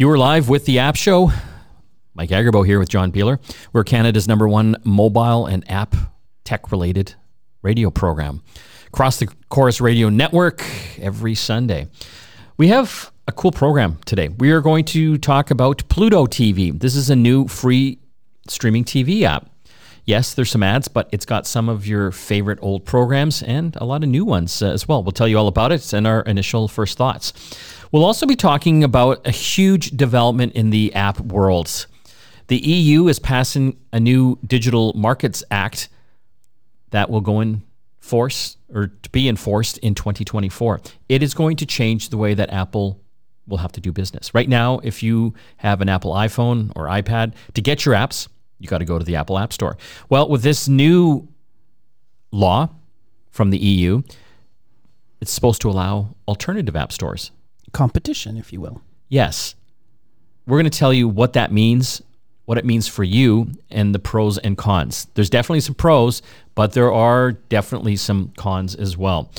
You were live with the App Show. Mike Agerbo here with John Biehler. We're Canada's number one mobile and app tech related radio program. Across the Corus Radio Network every Sunday. We have a cool program today. We are going to talk about Pluto TV. This is a new free streaming TV app. Yes, there's some ads, but it's got some of your favorite old programs and a lot of new ones uh, as well. We'll tell you all about it and our initial first thoughts. We'll also be talking about a huge development in the app worlds. The EU is passing a new Digital Markets Act that will go in force or to be enforced in 2024. It is going to change the way that Apple will have to do business. Right now, if you have an Apple iPhone or iPad, to get your apps, you got to go to the Apple App Store. Well, with this new law from the EU, it's supposed to allow alternative app stores. Competition, if you will. Yes. We're going to tell you what that means, what it means for you, and the pros and cons. There's definitely some pros, but there are definitely some cons as well.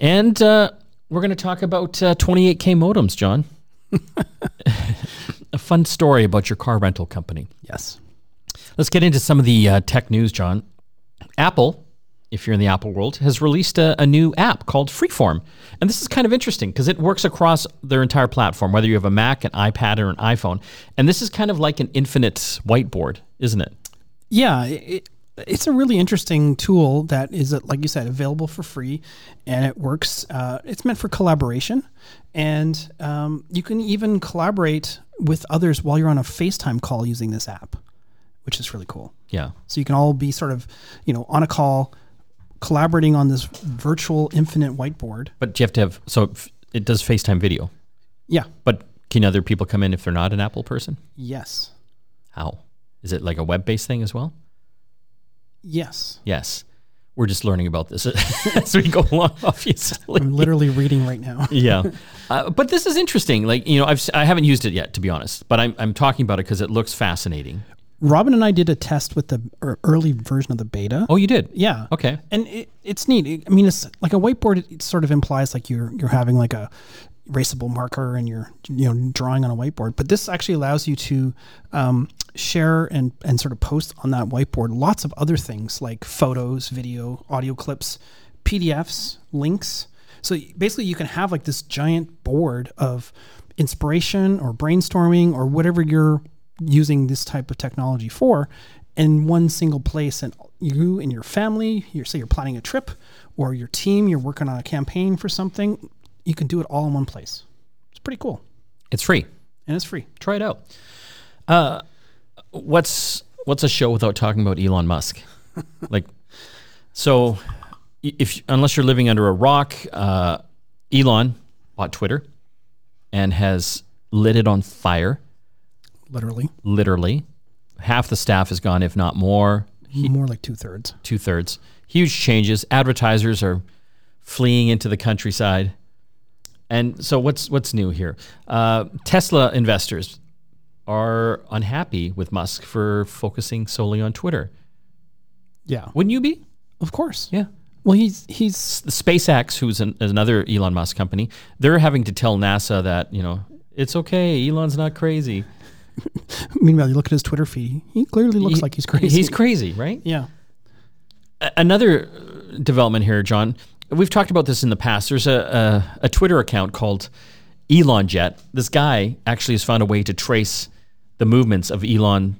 And uh, we're going to talk about uh, 28K modems, John. a fun story about your car rental company. Yes. Let's get into some of the uh, tech news, John. Apple, if you're in the Apple world, has released a, a new app called Freeform. And this is kind of interesting because it works across their entire platform, whether you have a Mac, an iPad, or an iPhone. And this is kind of like an infinite whiteboard, isn't it? Yeah. It, it's a really interesting tool that is, uh, like you said, available for free, and it works. Uh, it's meant for collaboration, and um, you can even collaborate with others while you're on a FaceTime call using this app, which is really cool. Yeah. So you can all be sort of, you know, on a call, collaborating on this virtual infinite whiteboard. But do you have to have, so it does FaceTime video. Yeah. But can other people come in if they're not an Apple person? Yes. How? Is it like a web based thing as well? Yes. Yes. We're just learning about this as we go along, obviously. I'm literally reading right now. yeah. Uh, but this is interesting. Like, you know, I've, I haven't used it yet, to be honest, but I'm, I'm talking about it because it looks fascinating. Robin and I did a test with the early version of the beta. Oh, you did? Yeah. Okay. And it, it's neat. I mean, it's like a whiteboard. It sort of implies like you're you're having like a erasable marker and you're you know drawing on a whiteboard. But this actually allows you to um, share and and sort of post on that whiteboard lots of other things like photos, video, audio clips, PDFs, links. So basically, you can have like this giant board of inspiration or brainstorming or whatever you're using this type of technology for in one single place and you and your family you say you're planning a trip or your team you're working on a campaign for something you can do it all in one place. It's pretty cool. It's free. And it's free. Try it out. Uh, what's what's a show without talking about elon musk? Like so if unless you're living under a rock uh, elon bought twitter and has lit it on fire literally. Literally. Half the staff is gone, if not more. He, more like two thirds. Two thirds. Huge changes. Advertisers are fleeing into the countryside. And so, what's what's new here? Uh, Tesla investors are unhappy with Musk for focusing solely on Twitter. Yeah, wouldn't you be? Of course. Yeah. Well, he's he's SpaceX, who's an, another Elon Musk company. They're having to tell NASA that you know it's okay. Elon's not crazy. Meanwhile, you look at his Twitter feed. He clearly looks he, like he's crazy. He's crazy, right? Yeah. Another uh, development here, John. We've talked about this in the past. There's a, a, a Twitter account called Elon Jet. This guy actually has found a way to trace the movements of Elon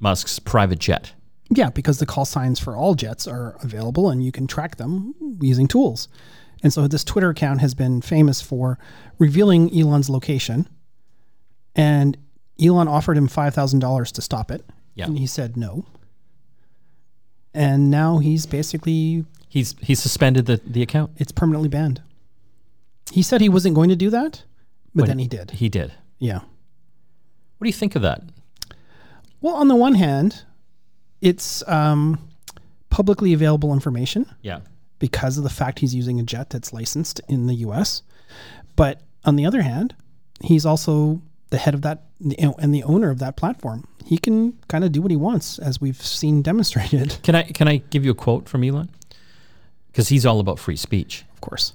Musk's private jet. Yeah, because the call signs for all jets are available and you can track them using tools. And so this Twitter account has been famous for revealing Elon's location. And Elon offered him $5,000 to stop it. Yeah. And he said no. And now he's basically he's he's suspended the, the account. It's permanently banned. He said he wasn't going to do that, but, But then he did. He did. Yeah. What do you think of that? Well, on the one hand, it's um, publicly available information. Yeah. Because of the fact he's using a jet that's licensed in the U.S. But on the other hand, he's also the head of that you know, and the owner of that platform. He can kind of do what he wants, as we've seen demonstrated. Can I can I give you a quote from Elon? Because he's all about free speech, of course.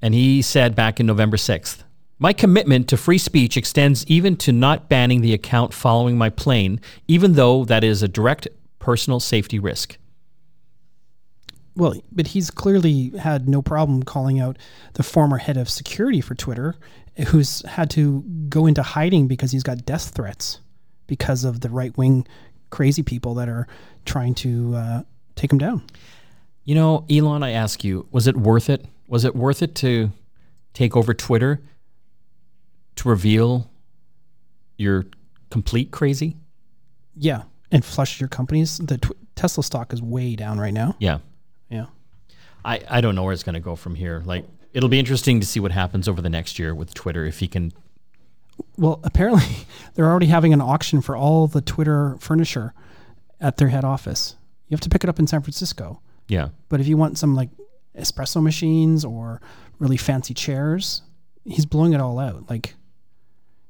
And he said back in November sixth My commitment to free speech extends even to not banning the account following my plane, even though that is a direct personal safety risk. Well, but he's clearly had no problem calling out the former head of security for Twitter, who's had to go into hiding because he's got death threats because of the right wing crazy people that are trying to uh, take him down. You know, Elon, I ask you, was it worth it? Was it worth it to take over Twitter to reveal your complete crazy? Yeah, and flush your companies. The tw- Tesla stock is way down right now. Yeah. Yeah. I, I don't know where it's going to go from here. Like, it'll be interesting to see what happens over the next year with Twitter if he can. Well, apparently they're already having an auction for all the Twitter furniture at their head office. You have to pick it up in San Francisco. Yeah. But if you want some like espresso machines or really fancy chairs, he's blowing it all out. Like,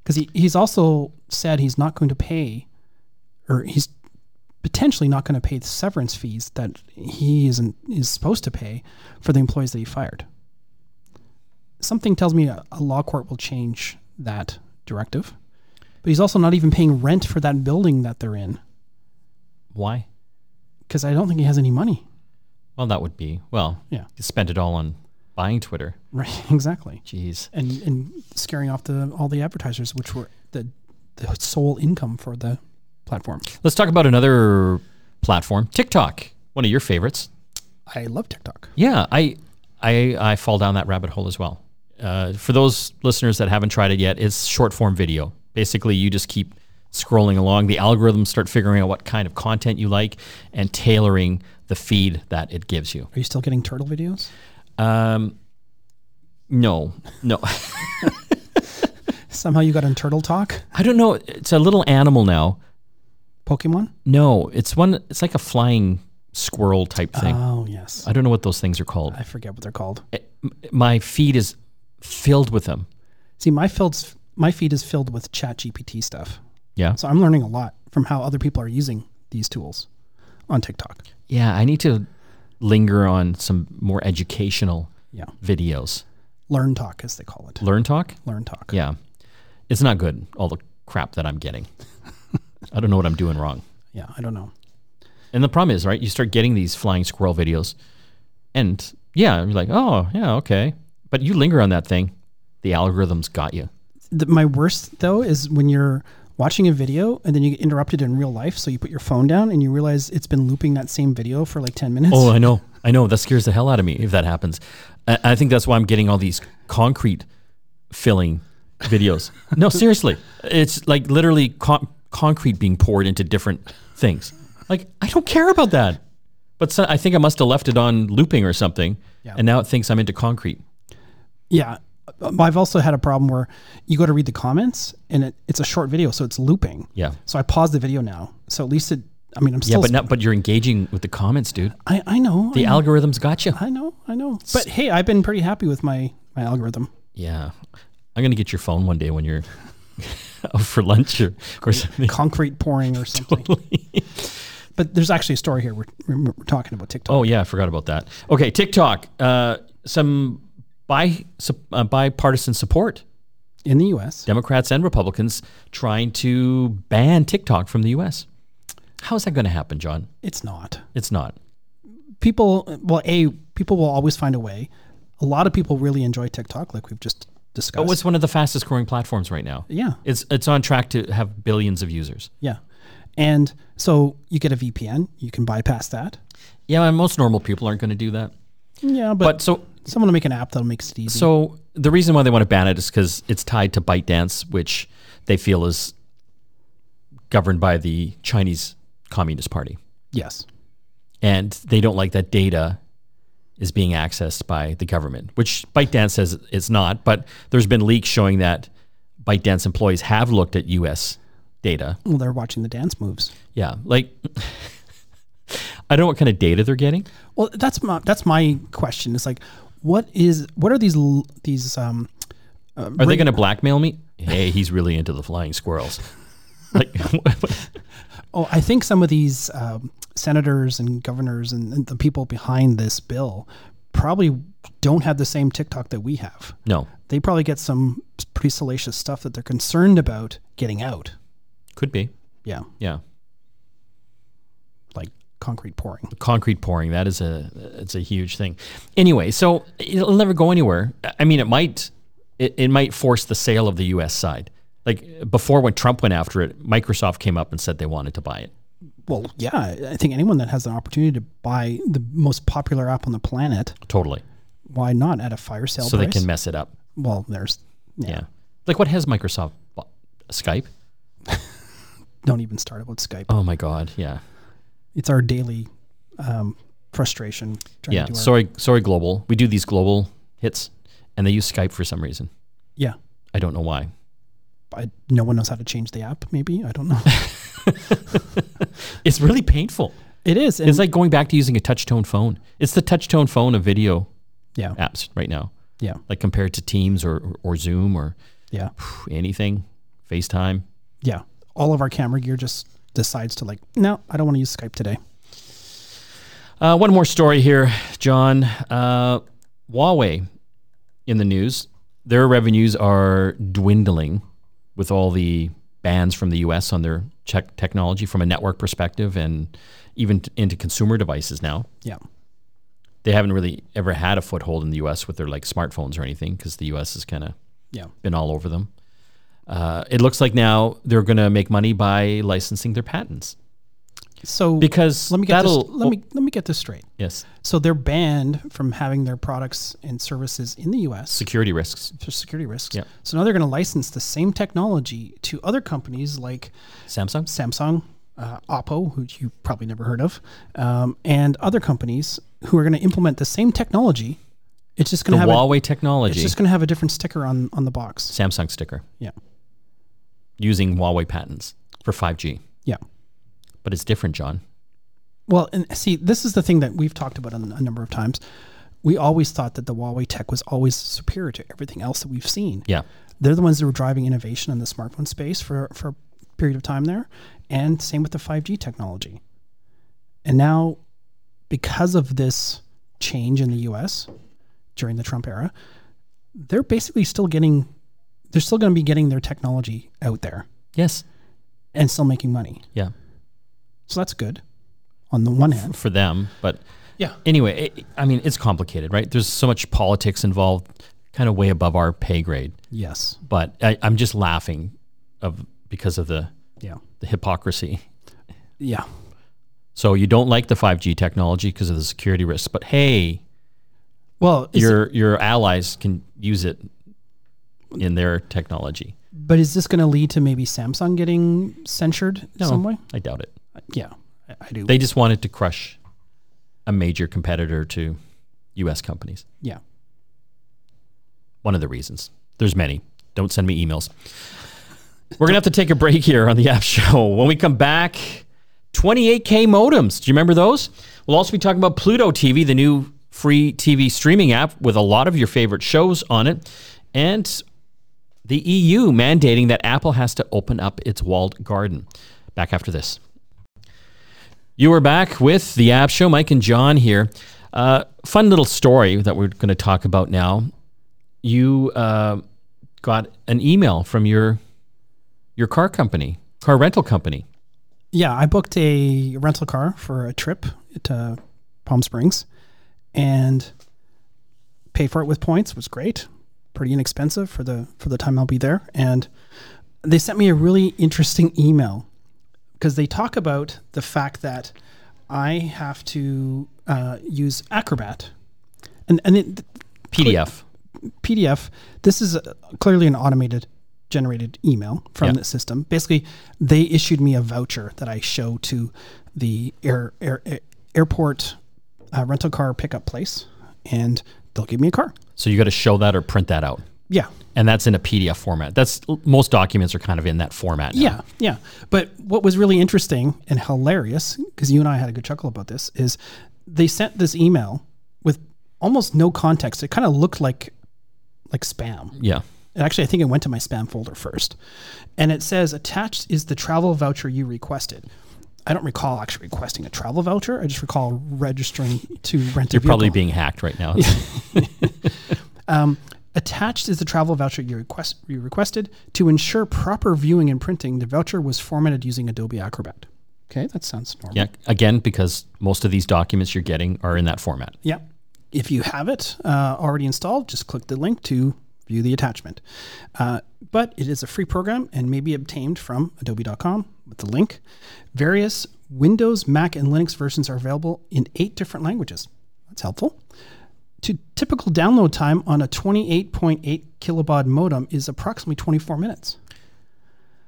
because he, he's also said he's not going to pay, or he's potentially not going to pay the severance fees that he isn't is supposed to pay for the employees that he fired. Something tells me a, a law court will change that directive. But he's also not even paying rent for that building that they're in Why? because I don't think he has any money. Well, that would be, well, Yeah. he spent it all on buying Twitter. Right, exactly. Jeez. and and scaring off the all the advertisers, which were the the sole income for the platform. Let's talk about another platform, TikTok, one of your favorites. I love TikTok. Yeah, I, I, I fall down that rabbit hole as well. Uh, for those listeners that haven't tried it yet, it's short form video. Basically, you just keep scrolling along. The algorithms start figuring out what kind of content you like and tailoring the feed that it gives you. Are you still getting turtle videos? Um, no, no, Somehow you got on Turtle Talk, I don't know. It's a little animal now. Pokemon. No, it's one. It's like a flying squirrel type thing. Oh yes, I don't know what those things are called. I forget what they're called. It- my feed is filled with them. See, my field's my feed is filled with Chat GPT stuff, Yeah. so I'm learning a lot from how other people are using these tools on TikTok. Yeah, I need to linger on some more educational Yeah, videos. Learn Talk as they call it. Learn talk? Learn Talk. Yeah. It's not good, all the crap that I'm getting. I don't know what I'm doing wrong. Yeah, I don't know. And the problem is, right, you start getting these flying squirrel videos, and yeah, you're like, oh, yeah, okay. But you linger on that thing, the algorithms got you. the, my worst though is when you're watching a video and then you get interrupted in real life. So you put your phone down and you realize it's been looping that same video for like 10 minutes. Oh, I know. I know. That scares the hell out of me if that happens. I, I think that's why I'm getting all these concrete filling videos. no, seriously. It's like literally con- concrete being poured into different things. Like, I don't care about that. But so, I think I must have left it on looping or something. Yeah. And now it thinks I'm into concrete. Yeah. I've also had a problem where you go to read the comments and it, it's a short video. So it's looping. Yeah. So I pause the video now. So at least it, I mean, I'm still. Yeah, but not, but you're engaging with the comments, dude. I, I know, The I know, algorithms got you. I know, I know. But hey, I've been pretty happy with my, my algorithm. Yeah. I'm going to get your phone one day when you're out for lunch or, or something. Concrete pouring or something. But there's actually a story here. We're, we're, we're talking about TikTok. Oh yeah, I forgot about that. Okay, TikTok. Uh, some sup- uh, bipartisan support. In the US. Democrats and Republicans trying to ban TikTok from the U.S. How is that going to happen, John? It's not. It's not. people well a people will always find a way a lot of people really enjoy tiktok like we've just discussed Oh, it's one of the fastest growing platforms right now. yeah It's it's on track to have billions of users. yeah and so you get a vpn you can bypass that Yeah, and most normal people aren't going to do that. yeah but, But so someone will make an app that makes it easy So the reason why they want to ban it is because it's tied to ByteDance, which they feel is governed by the Chinese Communist Party, yes and they don't like that data is being accessed by the government, which ByteDance says it's not. But there's been leaks showing that ByteDance employees have looked at U.S. data. well they're watching the dance moves Yeah, like I don't know what kind of data they're getting. well that's my that's my question is like what is what are these these um uh, Are they going to blackmail me? Hey, he's really into the flying squirrels. Like, Oh, I think some of these um, senators and governors and, and the people behind this bill probably don't have the same TikTok that we have. No, They probably get some pretty salacious stuff that they're concerned about getting out. could be. Yeah, Yeah. Concrete pouring. concrete pouring that is a it's a huge thing anyway so it'll never go anywhere i mean it might it, it might force the sale of the us side like before when trump went after it microsoft came up and said they wanted to buy it Well, yeah, I think anyone that has an opportunity to buy the most popular app on the planet, totally why not at a fire sale so price? they can mess it up Well, there's yeah. yeah like what has microsoft bought? skype Don't even start about Skype. oh my god yeah It's our daily um, frustration. Trying yeah to do our, sorry sorry global we do these global hits and they use skype for some reason yeah. i don't know why I, no one knows how to change the app. Maybe I don't know. it's really painful it is. It's like going back to using a touch tone phone it's the touch tone phone of video yeah, apps right now yeah, like compared to Teams or or Zoom or yeah, anything, FaceTime. yeah. All of our camera gear just decides to like, no, I don't want to use Skype today. Uh, one more story here, John. Uh, Huawei in the news. Their revenues are dwindling with all the bans from the U.S. on their check technology from a network perspective and even t- into consumer devices now. Yeah, They haven't really ever had a foothold in the U.S. with their like smartphones or anything because the U.S. has kind of yeah. been all over them. Uh, it looks like now they're going to make money by licensing their patents So because let me get this, let me let me get this straight. yes So they're banned from having their products and services in the U.S. security risks. for security risks. Yeah. So now they're going to license the same technology to other companies like Samsung. Samsung, uh, Oppo, who you probably never heard of, um, and other companies who are going to implement the same technology. It's just going to have a, Huawei it's just going to have a different sticker on on the box. Samsung sticker, Yeah. Using Huawei patents for 5G. Yeah. But it's different, John. Well, and see, this is the thing that we've talked about a, a number of times. We always thought that the Huawei tech was always superior to everything else that we've seen. Yeah. They're the ones that were driving innovation in the smartphone space for, for a period of time there. And same with the 5G technology. And now, because of this change in the US during the Trump era, they're basically still getting, they're still going to be getting their technology out there Yes. and still making money. Yeah. So that's good on the one hand. For them, but Yeah. anyway, it, I mean, it's complicated, right? There's so much politics involved, kind of way above our pay grade. Yes. But I, I'm just laughing of because of the Yeah. the hypocrisy. Yeah. So you don't like the 5G technology because of the security risks, but hey, Well, is it- your your allies can use it in their technology. but is this going to lead to maybe Samsung getting censured No. some way? I doubt it. Yeah, I, do. They just wanted to crush a major competitor to U.S. companies. yeah. One of the reasons. There's many. Don't send me emails. We're gonna have to take a break here on the app show. When we come back, 28k modems. Do you remember those? We'll also be talking about Pluto TV, the new free TV streaming app with a lot of your favorite shows on it, and the EU mandating that Apple has to open up its walled garden. Back after this. You are back with the App Show. Mike and John here. Uh, fun little story that we're going to talk about now. You uh, got an email from your your car company, car rental company. Yeah, I booked a rental car for a trip to Palm Springs and paid for it with points. It was great. Pretty inexpensive for the for the time I'll be there. And they sent me a really interesting email because they talk about the fact that I have to uh, use Acrobat. And and it, PDF. PDF. This is uh clearly an automated generated email from Yeah. the system. Basically, they issued me a voucher that I show to the air, air, air- airport uh, rental car pickup place, and they'll give me a car. So you got to show that or print that out, Yeah, and that's in a PDF format. That's most documents are kind of in that format. Now. yeah, yeah. But what was really interesting and hilarious, because you and I had a good chuckle about this, is they sent this email with almost no context. It kind of looked like like spam. Yeah. And actually, I think it went to my spam folder first. And it says, attached is the travel voucher you requested. I don't recall actually requesting a travel voucher. I just recall registering to rent a You're probably vehicle. being hacked right now. Um, attached is the travel voucher you request you requested to ensure proper viewing and printing. The voucher was formatted using Adobe Acrobat. Okay, that sounds normal. yeah. Again, because most of these documents you're getting are in that format. Yeah. If you have it uh, already installed, just click the link to view the attachment. Uh, but it is a free program and may be obtained from adobe.com with the link. Various Windows, Mac, and Linux versions are available in eight different languages. That's helpful. To typical download time on a 28.8 kilobaud modem is approximately 24 minutes.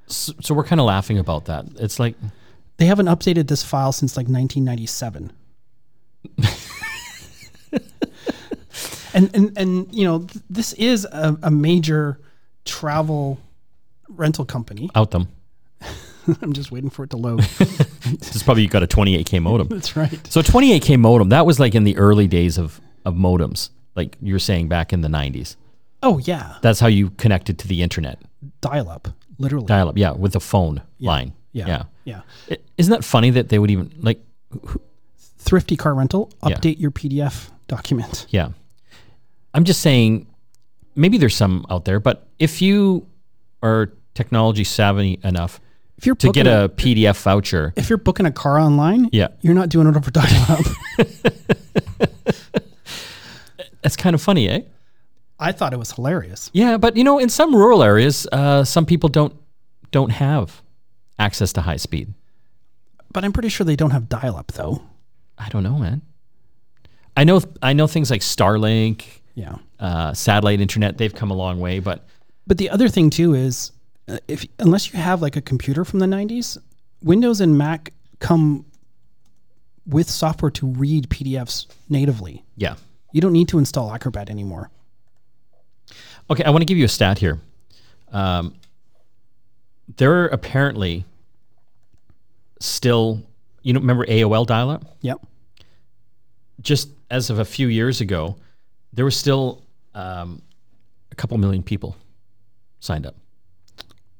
So, so we're kind of laughing about that. It's like, They haven't updated this file since like 1997. and, and and you know th- this is a, a major travel rental company. out them. I'm just waiting for it to load. This is probably you got a 28k modem. That's right. So 28k modem, that was like in the early days of of modems, like you were saying back in the 90s. Oh yeah, That's how you connected to the internet. dial up, literally. Dial up, yeah, with a phone line. yeah, yeah. yeah. I- Isn't that funny that they would even like Thrifty car rental. Yeah. Update your PDF document. Yeah. I'm just saying, maybe there's some out there, but if you are technology savvy enough If you're to get a PDF voucher, if you're booking a car online, yeah, you're not doing it over dial up. that's kind of funny, eh? I thought it was hilarious. Yeah, but you know, in some rural areas, uh, some people don't don't have access to high speed. But I'm pretty sure they don't have dial up though. I don't know, man. I know I know things like Starlink, Yeah. uh, satellite internet. They've come a long way, but But the other thing too is, if unless you have like a computer from the '90s, Windows and Mac come with software to read PDFs natively. yeah. You don't need to install Acrobat anymore. Okay, I want to give you a stat here. Um, there are apparently still, you know, remember AOL dial-up? Yep. Just as of a few years ago, there were still um, a couple million people signed up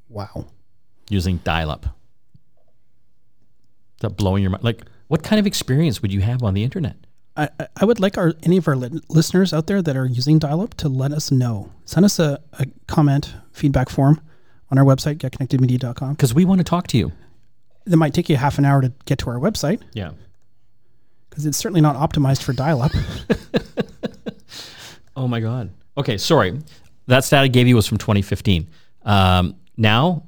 Wow. using dial-up. Is that blowing your mind? Like, what kind of experience would you have on the internet? I, I- would like our any of our li- listeners out there that are using dial-up to let us know. Send us a, a comment feedback form on our website getconnectedmedia.com. Because we want to talk to you. It might take you half an hour to get to our website Yeah. because it's certainly not optimized for dial-up. Oh my God. Okay, sorry. That stat I gave you was from 2015. Um, now,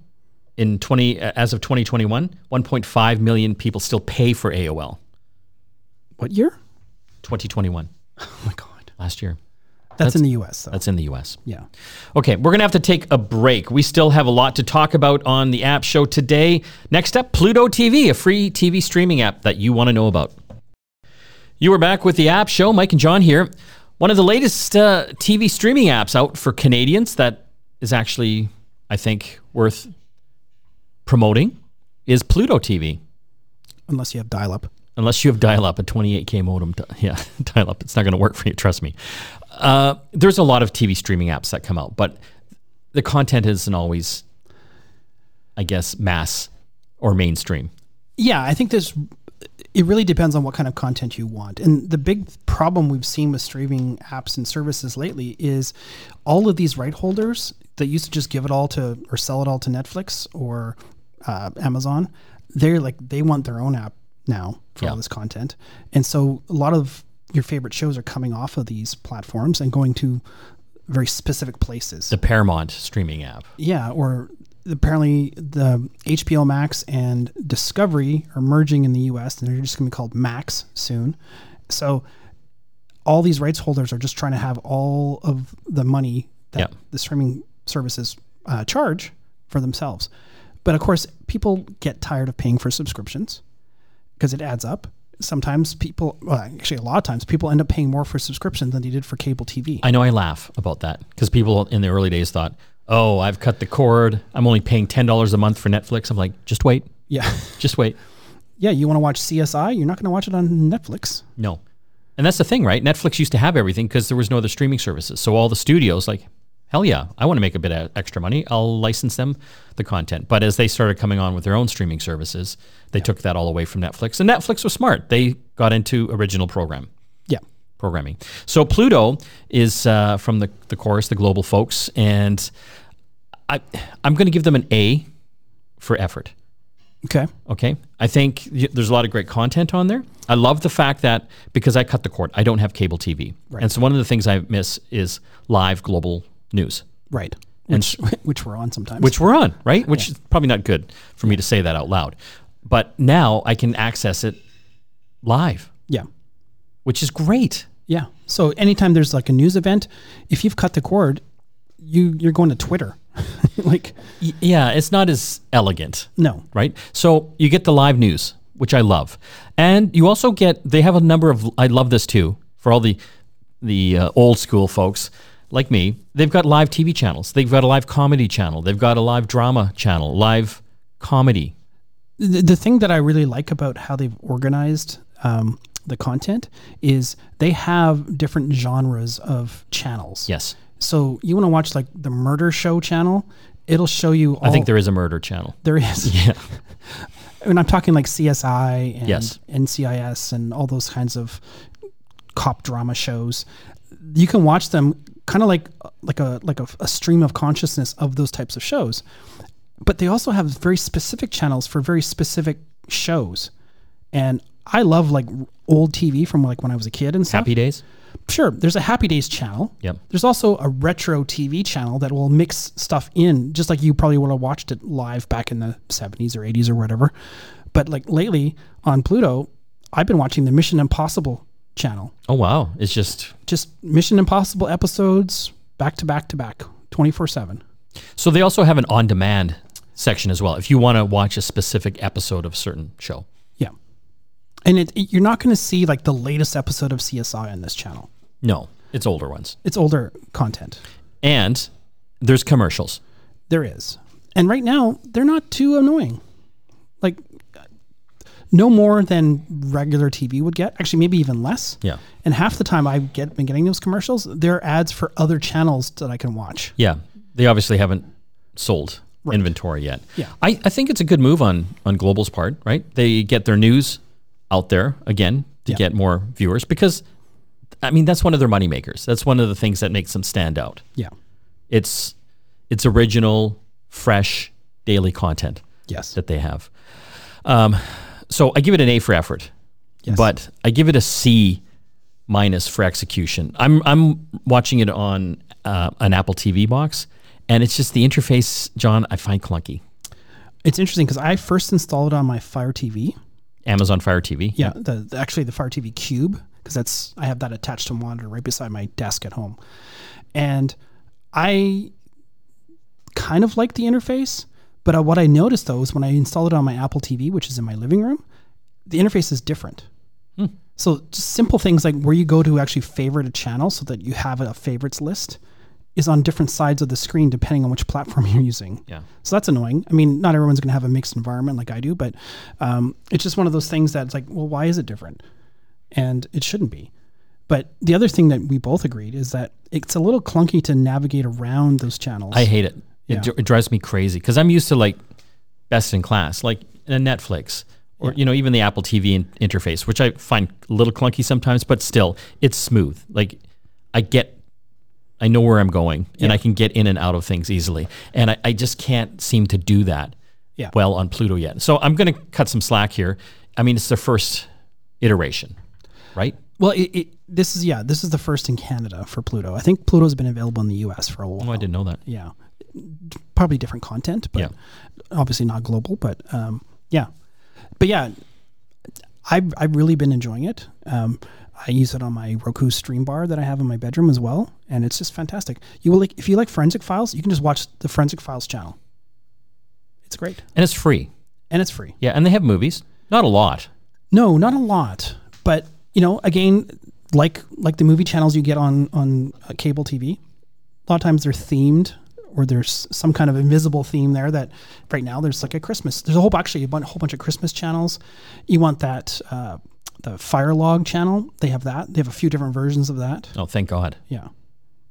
in 20 as of 2021, 1.5 million people still pay for AOL. what year? 2021, Oh my god. last year. That's, in the U.S. though. That's in the U.S. yeah. Okay, we're gonna have to take a break. We still have a lot to talk about on the app show today. Next up, Pluto TV, a free TV streaming app that you want to know about. You are back with the app show. Mike and John here. One of the latest uh, TV streaming apps out for Canadians that is actually, I think, worth promoting is Pluto TV. Unless you have dial-up. Unless you have dial up, a 28K modem. Yeah, dial up. It's not going to work for you, trust me. Uh, there's a lot of TV streaming apps that come out, but the content isn't always, I guess, mass or mainstream. Yeah, I think there's. It really depends on what kind of content you want. And the big problem we've seen with streaming apps and services lately is all of these right holders that used to just give it all to or sell it all to Netflix or uh, Amazon. They're like they want their own app now for Yeah. all this content, and so a lot of your favorite shows are coming off of these platforms and going to very specific places. The Paramount streaming app. Yeah, or apparently the HBO Max and Discovery are merging in the US and they're just going to be called Max soon. So all these rights holders are just trying to have all of the money that the streaming services uh, charge for themselves. But of course, people get tired of paying for subscriptions because it adds up. Sometimes people, well, actually, a lot of times, people end up paying more for subscription than they did for cable TV. I know I laugh about that because people in the early days thought, oh, I've cut the cord. I'm only paying $10 a month for Netflix. I'm like, just wait. yeah. Just wait. yeah, you want to watch CSI? You're not going to watch it on Netflix. No. And that's the thing, right? Netflix used to have everything because there was no other streaming services. So all the studios, like, hell yeah, I want to make a bit of extra money. I'll license them the content. But as they started coming on with their own streaming services, they took that all away from Netflix. And Netflix was smart. They got into original program Yeah. programming. So Pluto is uh, from the the Corus, the global folks, and I I'm going to give them an A for effort. Okay. Okay. I think there's a lot of great content on there. I love the fact that because I cut the cord, I don't have cable TV. Right. And so one of the things I miss is live global news, Right. Which which we're on sometimes. which we're on, right? Which is probably not good for me to say that out loud. But now I can access it live, yeah. which is great. Yeah. So anytime there's like a news event, if you've cut the cord, you you're going to Twitter. like yeah, it's not as elegant. no. right? So you get the live news, which I love, and you also get. They have a number of. I love this too for all the the uh, old school folks like me. They've got live TV channels. They've got a live comedy channel. They've got a live drama channel. Live comedy. The, the thing that I really like about how they've organized um, the content is they have different genres of channels. Yes, So you want to watch like the murder show channel, it'll show you all I think there is a murder channel. there is. Yeah, And I'm talking like CSI and Yes. NCIS and all those kinds of cop drama shows. You can watch them kind of like like a like a, a stream of consciousness of those types of shows. But they also have very specific channels for very specific shows. And I love like old TV from like when I was a kid and stuff. Happy Days. Sure, there's a Happy Days channel. Yep. There's also a retro TV channel that will mix stuff in, just like you probably would have watched it live back in the 70s or 80s or whatever. But like lately on Pluto, I've been watching the Mission Impossible channel. Oh wow, it's just Just Mission Impossible episodes back to back to back, 24 7. so. They also have an on-demand section as well. If you want to watch a specific episode of a certain show. Yeah. And it, it- you're not going to see like the latest episode of CSI on this channel. No, it's older ones. It's older content. And there's commercials. There is. And right now, they're not too annoying. No more than regular TV would get. Actually, maybe even less. Yeah. And half the time I get been getting those commercials, they're ads for other channels that I can watch. Yeah, they obviously haven't sold inventory yet. Yeah. I, I think it's a good move on on Global's part, right? They get their news out there again to Yeah. get more viewers because, I mean, that's one of their money makers. That's one of the things that makes them stand out. Yeah. It's it's original, fresh, daily content Yes. that they have. Um, so I give it an A for effort, Yes. but I give it a C minus for execution. I'm I'm watching it on uh, an Apple TV box, and it's just the interface, John. I find clunky. It's interesting because I first installed it on my Fire TV. Amazon Fire TV. Yeah. The, the- actually the Fire TV Cube because that's I have that attached to a monitor right beside my desk at home, and I kind of like the interface. But uh, what I noticed though is when I installed it on my Apple TV, which is in my living room, the interface is different. So just simple things like where you go to actually favorite a channel so that you have a favorites list is on different sides of the screen depending on which platform you're using. Yeah. So that's annoying. I mean, not everyone's going to have a mixed environment like I do, but um, it's just one of those things that's like, well, why is it different? And it shouldn't be. But the other thing that we both agreed is that it's a little clunky to navigate around those channels. I hate it. Yeah. It, it drives me crazy because I'm used to like best in class, like a Netflix or you know even the Apple TV in- interface, which I find a little clunky sometimes, but still it's smooth. Like I get, I know where I'm going, and I can get in and out of things easily, and I, I just can't seem to do that Yeah. well on Pluto yet. So I'm going to cut some slack here. I mean, it's the first iteration, right? well, it, it, this is, yeah, this is the first in Canada for Pluto. I think Pluto's been available in the US for a while. Oh, I didn't know that. yeah probably different content but Yeah. obviously not global but um, yeah. But yeah I've, I've really been enjoying it. Um, i use it on my roku stream bar that i have in my bedroom as well and it's just fantastic. You will like if you like forensic files you can just watch the forensic files channel. It's great. And it's free. and it's free. Yeah, and they have movies, not a lot. no not a lot. But you know again like like the movie channels you get on on uh, cable tv a lot of times they're themed or there's some kind of invisible theme there that right now there's like a christmas there's a whole actually a bun- whole bunch of christmas channels you want that uh, the fire log channel they have that they have a few different versions of that Oh, thank God. yeah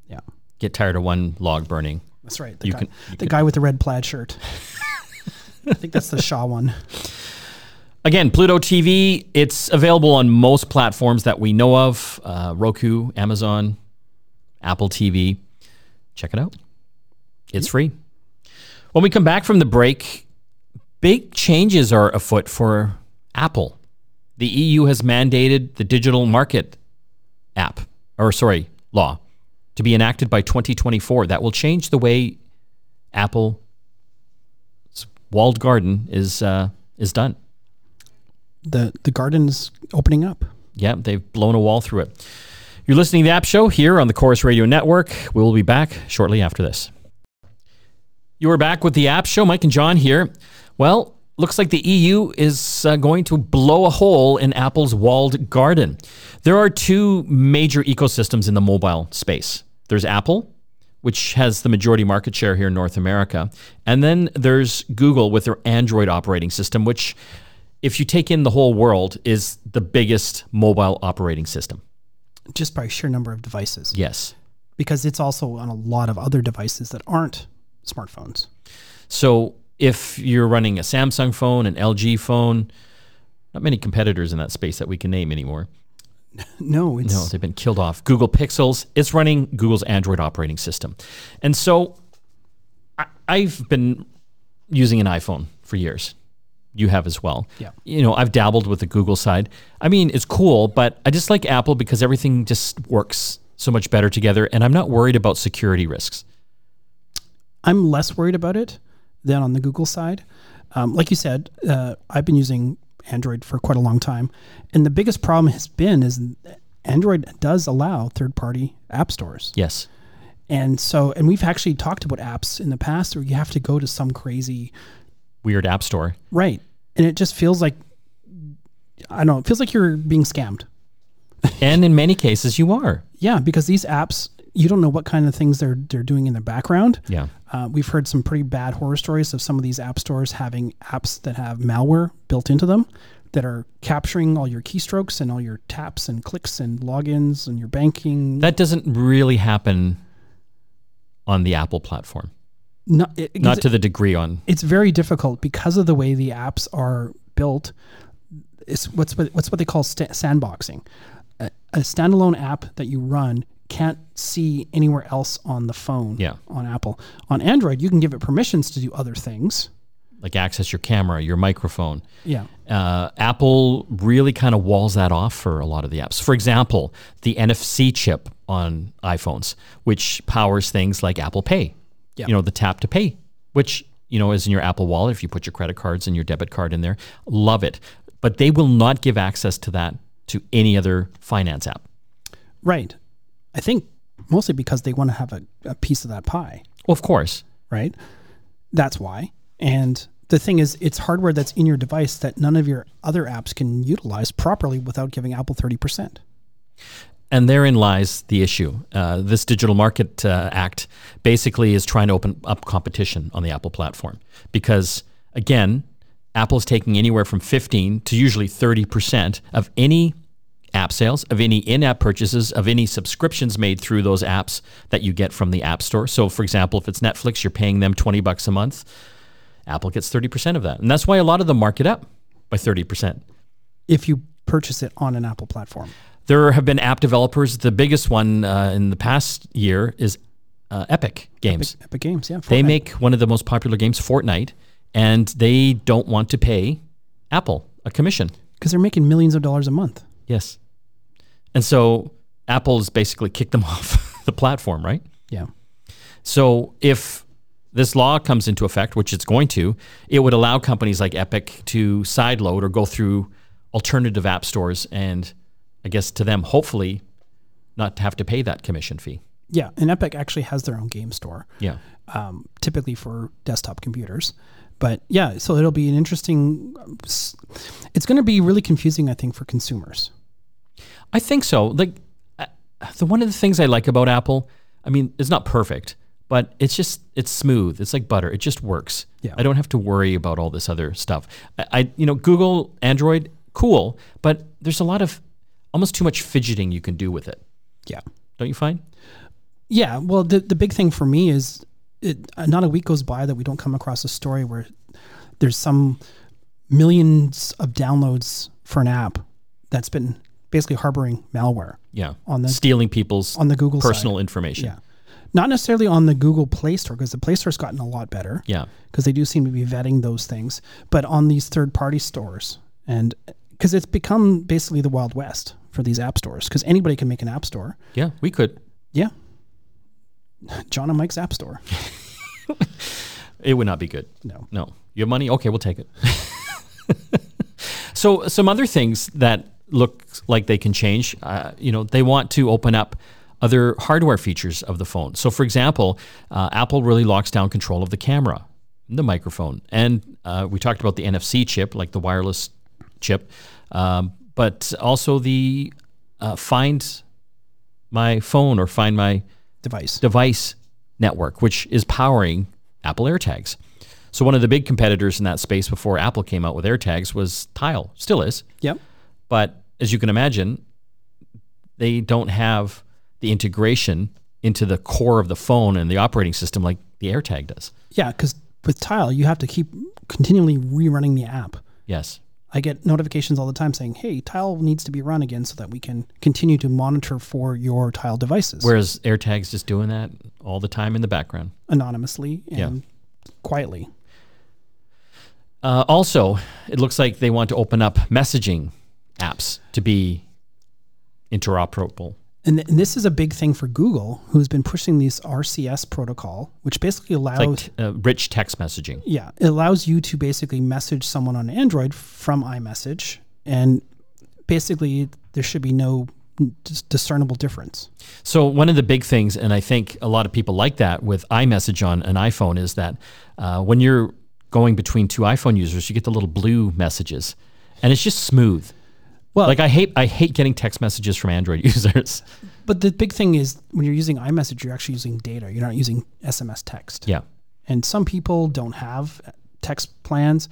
yeah get tired of one log burning. That's right. The, You guy, can- the guy with the red plaid shirt. I think that's the Shaw one. Again, Pluto TV, it's available on most platforms that we know of uh, Roku, Amazon, Apple TV. Check it out. It's free. When we come back from the break, big changes are afoot for Apple. The EU has mandated the digital market app, or sorry, law, to be enacted by 2024. That will change the way Apple's walled garden is uh, is done. The the garden's opening up. Yeah, they've blown a wall through it. You're listening to the App Show here on the Corus Radio Network. We'll be back shortly after this. You are back with the App Show. Mike and John here. Well, looks like the EU is uh, going to blow a hole in Apple's walled garden. There are two major ecosystems in the mobile space there's Apple, which has the majority market share here in North America, and then there's Google with their Android operating system, which if you take in the whole world, is the biggest mobile operating system. just by sheer number of devices Yes. because it's also on a lot of other devices that aren't smartphones. So if you're running a Samsung phone, an LG phone, not many competitors in that space that we can name anymore. No, it's No, they've been killed off. Google Pixels, it's running Google's Android operating system. And so I, I've been using an iPhone for years. You have as well. Yeah. You know, I've dabbled with the Google side. I mean, it's cool, but I just like Apple because everything just works so much better together and I'm not worried about security risks. I'm less worried about it than on the Google side. Um, like you said, uh, I've been using Android for quite a long time, and the biggest problem has been is Android does allow third-party app stores, Yes. and so and we've actually talked about apps in the past where you have to go to some crazy Weird app store. right, and it just feels like I don't know, it feels like you're being scammed. And in many cases you are. Yeah, because these apps, you don't know what kind of things they're they're doing in the background. Yeah. Uh, we've heard some pretty bad horror stories of some of these app stores having apps that have malware built into them that are capturing all your keystrokes and all your taps and clicks and logins and your banking. That doesn't really happen on the Apple platform. not, it, Not to the degree on it's very difficult because of the way the apps are built. It's what's what, what's what they call sta- sandboxing. A, a standalone app that you run can't see anywhere else on the phone. Yeah. On Apple, on Android, you can give it permissions to do other things. like access your camera, your microphone. Yeah. Uh, Apple really kind of walls that off for a lot of the apps. For example, the NFC chip on iPhones, which powers things like Apple Pay. Yeah. You know, the tap to pay, which you know is in your Apple Wallet. If you put your credit cards and your debit card in there, love it. But they will not give access to that to any other finance app. Right. I think mostly because they want to have a, a piece of that pie, Well, of course. right? That's why. And the thing is, it's hardware that's in your device that none of your other apps can utilize properly without giving Apple 30%. And therein lies the issue. Uh, this Digital Market uh, Act basically is trying to open up competition on the Apple platform because, again, Apple's taking anywhere from 15 to usually 30% of any app sales, of any in app purchases, of any subscriptions made through those apps that you get from the App Store. So, for example, if it's Netflix, you're paying them 20 bucks a month, Apple gets 30% of that. And that's why a lot of them mark it up by 30%. If you purchase it on an Apple platform. There have been app developers. The biggest one uh, in the past year is uh, Epic Games. Epic, Epic Games, yeah. They make one of the most popular games, Fortnite, and they don't want to pay Apple a commission. because they're making millions of dollars a month. Yes. And so Apple's basically kicked them off the platform, right? Yeah. So if this law comes into effect, which it's going to, it would allow companies like Epic to sideload or go through alternative app stores and I guess to them, hopefully, not have to pay that commission fee. Yeah. And Epic actually has their own game store, Yeah. um, typically for desktop computers. But yeah, so it'll be an interesting. It's going to be really confusing, I think, for consumers. I think so. Like uh, the one of the things I like about Apple, I mean, it's not perfect, but it's just it's smooth. It's like butter. It just works. Yeah. I don't have to worry about all this other stuff. I, I you know, Google Android, cool, but there's a lot of almost too much fidgeting you can do with it. Yeah. Don't you find? Yeah, well, the the big thing for me is it, not a week goes by that we don't come across a story where there's some millions of downloads for an app that's been basically harboring malware Yeah. on the Stealing people's on the Google personal side. information. Yeah, not necessarily on the Google Play Store because the Play Store's gotten a lot better Yeah. because they do seem to be vetting those things, but on these third party stores and because it's become basically the Wild West for these app stores because anybody can make an app store. Yeah. We could. Yeah. John and Mike's App Store. It would not be good. No. No. You have money? Okay, we'll take it. so, some other things that look like they can change, uh, you know, they want to open up other hardware features of the phone. So, for example, uh, Apple really locks down control of the camera, the microphone. And uh, we talked about the NFC chip, like the wireless chip, um, but also the uh, Find My Phone or Find My Device. device network, which is powering Apple AirTags. So one of the big competitors in that space before Apple came out with AirTags was Tile, still is. Yep. But as you can imagine, they don't have the integration into the core of the phone and the operating system like the AirTag does. Yeah, because with Tile, you have to keep continually rerunning the app. Yes. I get notifications all the time saying, "Hey, Tile needs to be run again so that we can continue to monitor for your Tile devices Whereas AirTag's just doing that all the time in the background. anonymously and quietly." Uh, also, it looks like they want to open up messaging apps to be interoperable. And, th- and this is a big thing for Google, who's been pushing this RCS protocol, which basically allows Like t- uh, rich text messaging. Yeah, it allows you to basically message someone on Android from iMessage, and basically there should be no dis- discernible difference. So one of the big things, and I think a lot of people like that with iMessage on an iPhone, is that uh, when you're going between two iPhone users, you get the little blue messages, and it's just smooth. Well, Like I hate I hate getting text messages from Android users. but the big thing is when you're using iMessage, you're actually using data. You're not using SMS text. Yeah, And some people don't have text plans.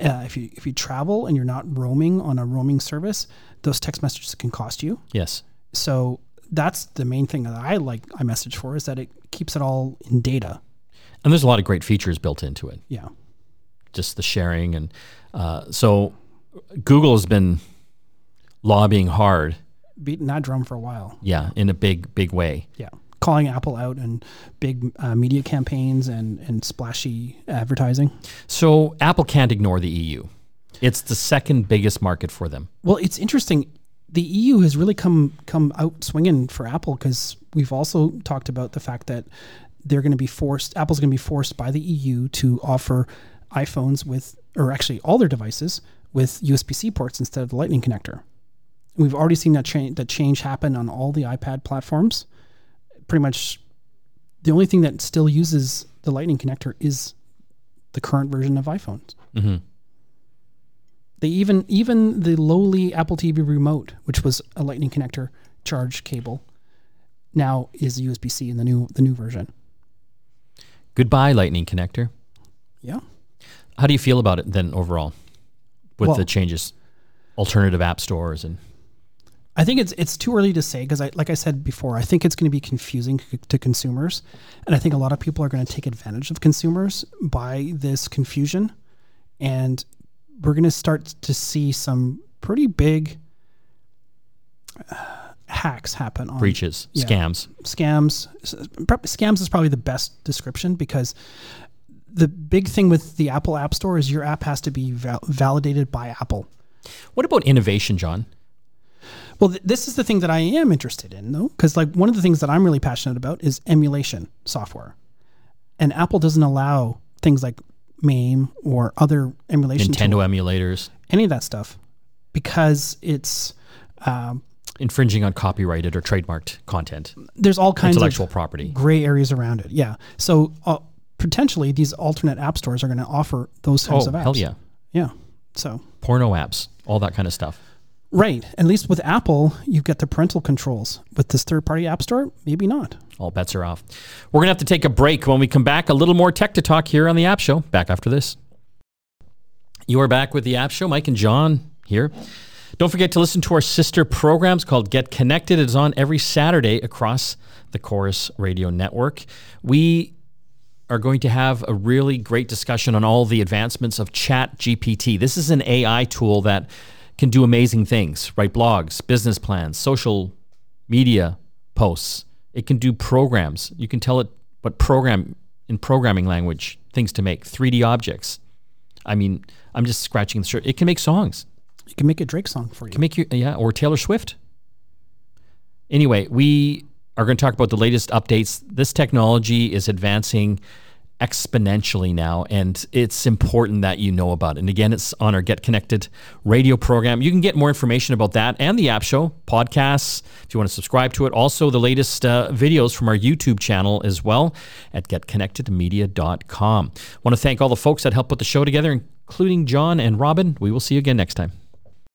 Uh, if you if you travel and you're not roaming on a roaming service, those text messages can cost you. yes, So that's the main thing that I like iMessage for is that it keeps it all in data. and there's a lot of great features built into it. Yeah. Just the sharing, and uh, so Google has been lobbying hard, Beating that drum for a while. yeah, in a big big way. Yeah. Calling Apple out and big uh, media campaigns and, and splashy advertising. So Apple can't ignore the EU. It's the second biggest market for them. Well, it's interesting. The EU has really come come out swinging for Apple because we've also talked about the fact that they're going to be forced. Apple's going to be forced by the EU to offer iPhones with, or actually all their devices with USB-C ports instead of the Lightning connector. We've already seen that change that change happen on all the iPad platforms. Pretty much, the only thing that still uses the Lightning connector is the current version of iPhones. hmm They even even the lowly Apple TV remote, which was a Lightning connector charge cable, now is USB C in the new the new version. Goodbye, Lightning connector. Yeah. How do you feel about it then overall with Well- the changes, alternative app stores and I think it's it's too early to say because I like I said before, I think it's going to be confusing c- to consumers, and I think a lot of people are going to take advantage of consumers by this confusion, and we're going to start to see some pretty big uh, hacks happen on breaches, yeah. scams? scams. Scams is probably the best description because the big thing with the Apple App Store is your app has to be val- validated by Apple. What about innovation, John? Well, th- this is the thing that I am interested in, though, because like one of the things that I'm really passionate about is emulation software, and Apple doesn't allow things like MAME or other emulation Nintendo tool- emulators any of that stuff, because it's um, infringing on copyrighted or trademarked content, there's all kinds intellectual of property. gray areas around it. Yeah, so uh, potentially these alternate app stores are going to offer those types Oh, of apps. hell yeah. yeah. So Porno apps, all that kind of stuff. Right, at least with Apple, you've got the parental controls. With this third-party app store, maybe not. All bets are off. We're going to have to take a break. When we come back, a little more tech to talk here on the App Show. Back after this. You are back with the App Show. Mike and John here. Don't forget to listen to our sister programs called Get Connected. It is on every Saturday across the Corus Radio Network. We are going to have a really great discussion on all the advancements of Chat GPT. This is an AI tool that can do amazing things, write blogs, business plans, social media posts. It can do programs. You can tell it what program in programming language things to make, 3D objects. I mean, I'm just scratching the surface. It can make songs. You can make a Drake song for you. Can make you yeah, or Taylor Swift. Anyway, we are going to talk about the latest updates. This technology is advancing exponentially now, and it's important that you know about it. And again, it's on our Get Connected radio program. You can get more information about that and the app show, podcasts, if you want to subscribe to it. Also, the latest uh, videos from our YouTube channel as well at getconnectedmedia.com. I want to thank all the folks that helped put the show together, including John and Robin. We will see you again next time.